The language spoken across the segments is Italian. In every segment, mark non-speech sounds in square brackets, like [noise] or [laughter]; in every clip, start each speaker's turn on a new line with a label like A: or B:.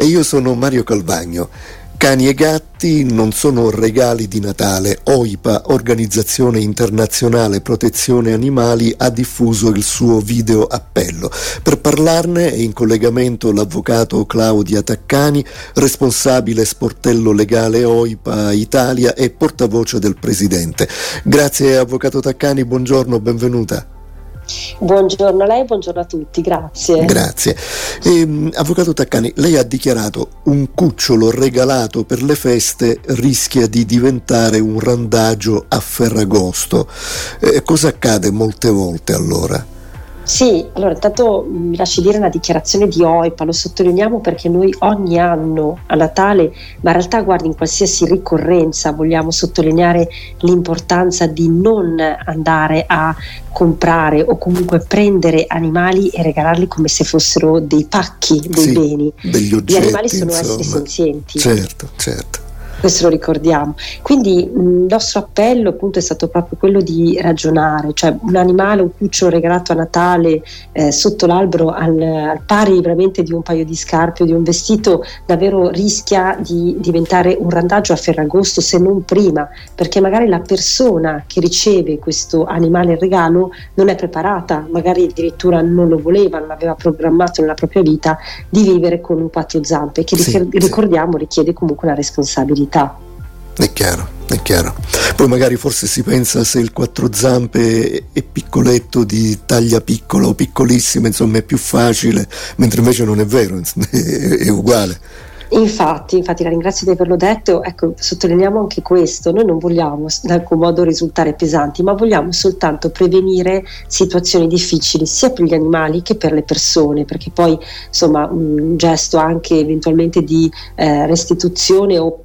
A: e io sono Mario Calvagno. Cani e gatti non sono regali di Natale. OIPA, Organizzazione Internazionale Protezione Animali, ha diffuso il suo video appello. Per parlarne è in collegamento l'avvocato Claudia Taccani, responsabile sportello legale OIPA Italia e portavoce del Presidente. Grazie Avvocato Taccani, buongiorno, benvenuta.
B: Buongiorno a lei, buongiorno a tutti, grazie.
A: Grazie. Eh, Avvocato Taccani, lei ha dichiarato un cucciolo regalato per le feste rischia di diventare un randagio a Ferragosto. Eh, cosa accade molte volte allora?
B: Sì, allora intanto mi lasci dire una dichiarazione di OIPA, lo sottolineiamo perché noi ogni anno a Natale, ma in realtà guardi in qualsiasi ricorrenza vogliamo sottolineare l'importanza di non andare a comprare o comunque prendere animali e regalarli come se fossero dei pacchi, dei
A: sì,
B: beni.
A: Degli oggetti,
B: Gli animali sono
A: insomma.
B: esseri senzienti.
A: Certo, certo
B: questo lo ricordiamo. Quindi il nostro appello appunto è stato proprio quello di ragionare, cioè un animale, un cucciolo regalato a Natale eh, sotto l'albero al, al, pari veramente di un paio di scarpe o di un vestito davvero rischia di diventare un randaggio a Ferragosto se non prima, perché magari la persona che riceve questo animale in regalo non è preparata, magari addirittura non lo voleva, non aveva programmato nella propria vita di vivere con un quattro zampe, che
A: sì,
B: ricordiamo sì. richiede comunque una responsabilità vita.
A: È chiaro, è chiaro. Poi magari forse si pensa se il quattro zampe è piccoletto di taglia piccola o piccolissima, insomma è più facile, mentre invece non è vero, [laughs] è uguale.
B: Infatti, infatti, la ringrazio di averlo detto. Ecco, sottolineiamo anche questo: noi non vogliamo in alcun modo risultare pesanti, ma vogliamo soltanto prevenire situazioni difficili sia per gli animali che per le persone, perché poi insomma un gesto anche eventualmente di eh, restituzione o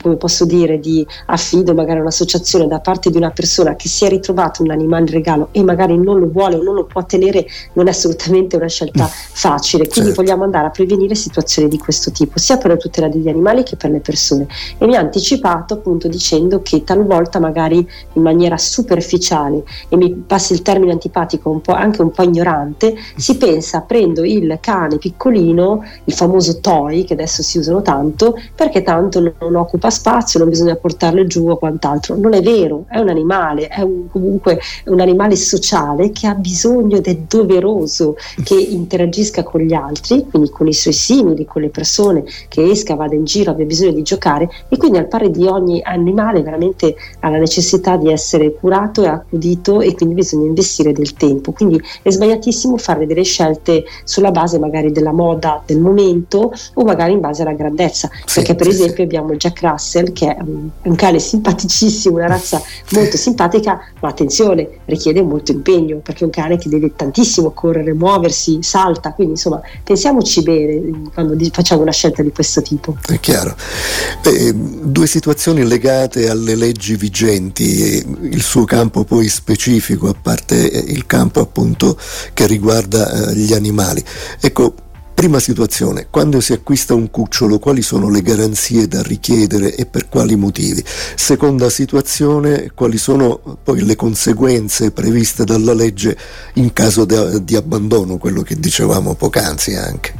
B: come posso dire di affido magari a un'associazione da parte di una persona che si è ritrovato un animale in regalo e magari non lo vuole o non lo può tenere, non è assolutamente una scelta facile. Quindi certo. vogliamo andare a prevenire situazioni di questo tipo, sia per la tutela degli animali che per le persone. E mi ha anticipato appunto dicendo che talvolta magari in maniera superficiale e mi passi il termine antipatico un po' anche un po' ignorante si pensa prendo il cane piccolino il famoso toy che adesso si usano tanto perché tanto non occupa spazio non bisogna portarlo giù o quant'altro. Non è vero è un animale è un, comunque un animale sociale che ha bisogno ed è doveroso che interagisca con gli altri quindi con i suoi simili con le persone che che esca, vada in giro, abbia bisogno di giocare e quindi al pari di ogni animale veramente ha la necessità di essere curato e accudito e quindi bisogna investire del tempo. Quindi è sbagliatissimo fare delle scelte sulla base magari della moda del momento o magari in base alla grandezza, sì, perché per sì, esempio sì. abbiamo Jack Russell che è un, un cane simpaticissimo, una razza [laughs] molto simpatica, ma attenzione, richiede molto impegno perché è un cane che deve tantissimo correre, muoversi, salta, quindi insomma pensiamoci bene quando facciamo una scelta di questo questo tipo.
A: È chiaro. Eh, due situazioni legate alle leggi vigenti, il suo campo poi specifico, a parte il campo appunto che riguarda eh, gli animali. Ecco, Prima situazione, quando si acquista un cucciolo, quali sono le garanzie da richiedere e per quali motivi? Seconda situazione, quali sono poi le conseguenze previste dalla legge in caso di abbandono, quello che dicevamo poc'anzi anche?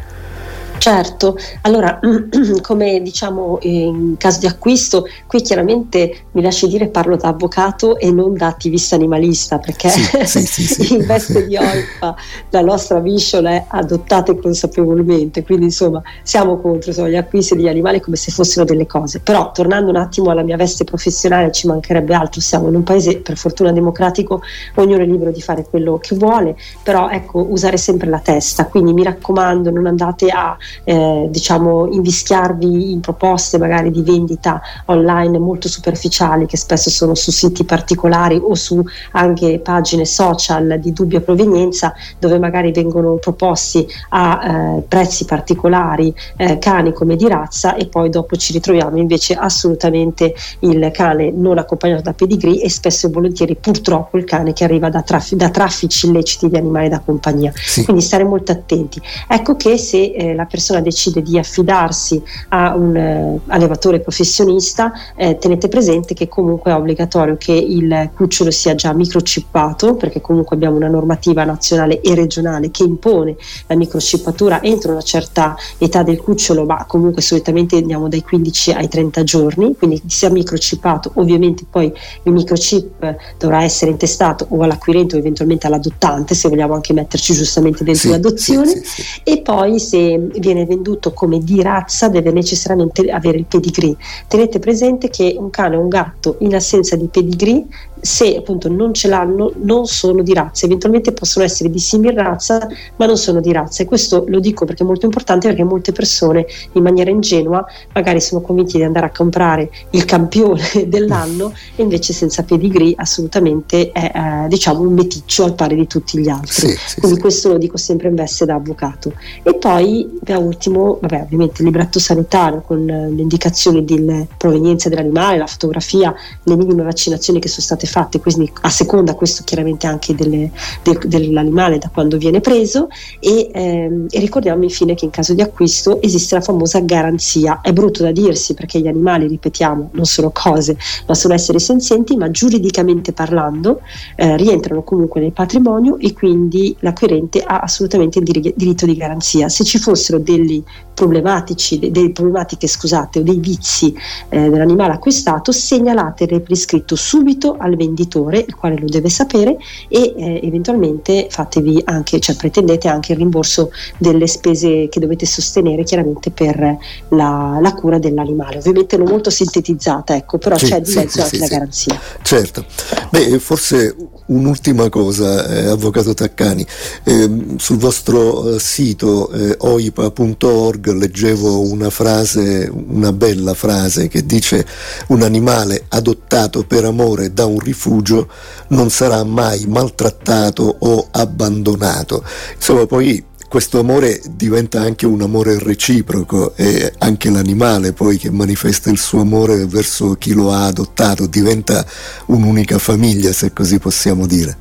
B: Certo, allora [clears throat] come diciamo in caso di acquisto, qui chiaramente mi lasci dire parlo da avvocato e non da attivista animalista perché
A: sì, sì, sì, [laughs]
B: in veste di OIPA la nostra mission è adottate consapevolmente, quindi insomma siamo contro insomma, gli acquisti degli animali come se fossero delle cose, però tornando un attimo alla mia veste professionale ci mancherebbe altro, siamo in un paese per fortuna democratico, ognuno è libero di fare quello che vuole, però ecco usare sempre la testa, quindi mi raccomando non andate a eh, diciamo invischiarvi in proposte magari di vendita online molto superficiali che spesso sono su siti particolari o su anche pagine social di dubbia provenienza dove magari vengono proposti a eh, prezzi particolari eh, cani come di razza e poi dopo ci ritroviamo invece assolutamente il cane non accompagnato da pedigree e spesso e volentieri purtroppo il cane che arriva da, traf- da traffici illeciti di animali da compagnia
A: sì.
B: quindi stare molto attenti ecco che se eh, la persona persona decide di affidarsi a un uh, allevatore professionista, eh, tenete presente che comunque è obbligatorio che il cucciolo sia già microchippato, perché comunque abbiamo una normativa nazionale e regionale che impone la microchippatura entro una certa età del cucciolo, ma comunque solitamente andiamo dai 15 ai 30 giorni, quindi sia microchippato, ovviamente poi il microchip dovrà essere intestato o all'acquirente o eventualmente all'adottante, se vogliamo anche metterci giustamente dentro sì, l'adozione, sì, sì, e poi se viene venduto come di razza deve necessariamente avere il pedigree. Tenete presente che un cane o un gatto in assenza di pedigree se appunto non ce l'hanno non sono di razza, eventualmente possono essere di simil razza ma non sono di razza e questo lo dico perché è molto importante perché molte persone in maniera ingenua magari sono convinti di andare a comprare il campione [laughs] dell'anno e invece senza pedigree assolutamente è eh, diciamo un meticcio al pari di tutti gli altri sì, sì, quindi sì. questo lo dico sempre in veste da avvocato e poi ultimo vabbè ovviamente il libretto sanitario con le indicazioni di provenienza dell'animale la fotografia le minime vaccinazioni che sono state fatte, quindi a seconda questo chiaramente anche delle, de, dell'animale da quando viene preso e, ehm, e, ricordiamo infine che in caso di acquisto esiste la famosa garanzia. È brutto da dirsi perché gli animali, ripetiamo, non sono cose, ma sono esseri senzienti, ma giuridicamente parlando eh, rientrano comunque nel patrimonio e quindi l'acquirente ha assolutamente il dir- diritto di garanzia. Se ci fossero degli problematici, de- delle problematiche scusate, o dei vizi eh, dell'animale acquistato, segnalatele per iscritto subito al venditore, il quale lo deve sapere, e eh, eventualmente fatevi anche, cioè pretendete anche il rimborso delle spese che dovete sostenere chiaramente per la, la cura dell'animale. Ovviamente non molto sintetizzata, ecco, però sì, c'è di mezzo sì, anche sì, la garanzia.
A: Certo. Beh, forse un'ultima cosa, eh, Avvocato Taccani, eh, sul vostro eh, sito eh, oipa.org leggevo una frase, una bella frase che dice un animale adottato per amore da un rifugio non sarà mai maltrattato o abbandonato. Insomma, poi questo amore diventa anche un amore reciproco e anche l'animale poi che manifesta il suo amore verso chi lo ha adottato diventa un'unica famiglia, se così possiamo dire.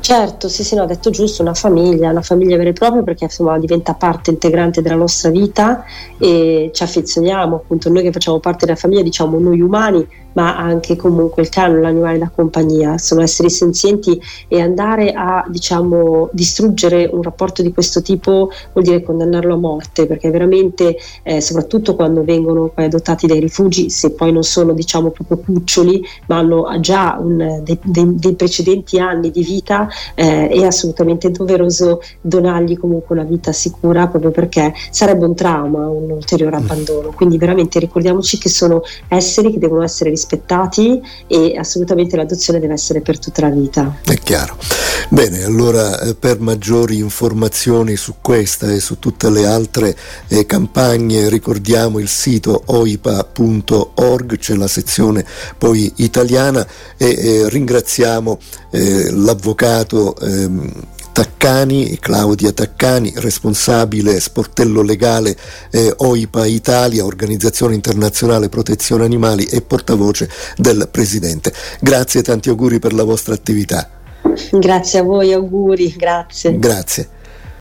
B: Certo, sì, sì, no, ha detto giusto, una famiglia, una famiglia vera e propria perché insomma diventa parte integrante della nostra vita e ci affezioniamo, appunto noi che facciamo parte della famiglia diciamo noi umani ma anche comunque il cane, l'animale da compagnia, sono esseri senzienti e andare a diciamo distruggere un rapporto di questo tipo vuol dire condannarlo a morte perché veramente eh, soprattutto quando vengono poi adottati dai rifugi se poi non sono diciamo proprio cuccioli ma hanno già un, dei, dei, dei, precedenti anni di vita eh, è assolutamente doveroso donargli comunque una vita sicura proprio perché sarebbe un trauma un ulteriore mm. abbandono quindi veramente ricordiamoci che sono esseri che devono essere rispettati rispettati e assolutamente l'adozione deve essere per tutta la vita.
A: È chiaro. Bene, allora eh, per maggiori informazioni su questa e su tutte le altre eh, campagne ricordiamo il sito oipa.org, c'è la sezione poi italiana e eh, ringraziamo eh, l'avvocato ehm, Taccani, Claudia Taccani, responsabile sportello legale eh, OIPA Italia, Organizzazione Internazionale Protezione Animali e portavoce del Presidente. Grazie e tanti auguri per la vostra attività.
B: Grazie a voi, auguri, grazie.
A: Grazie.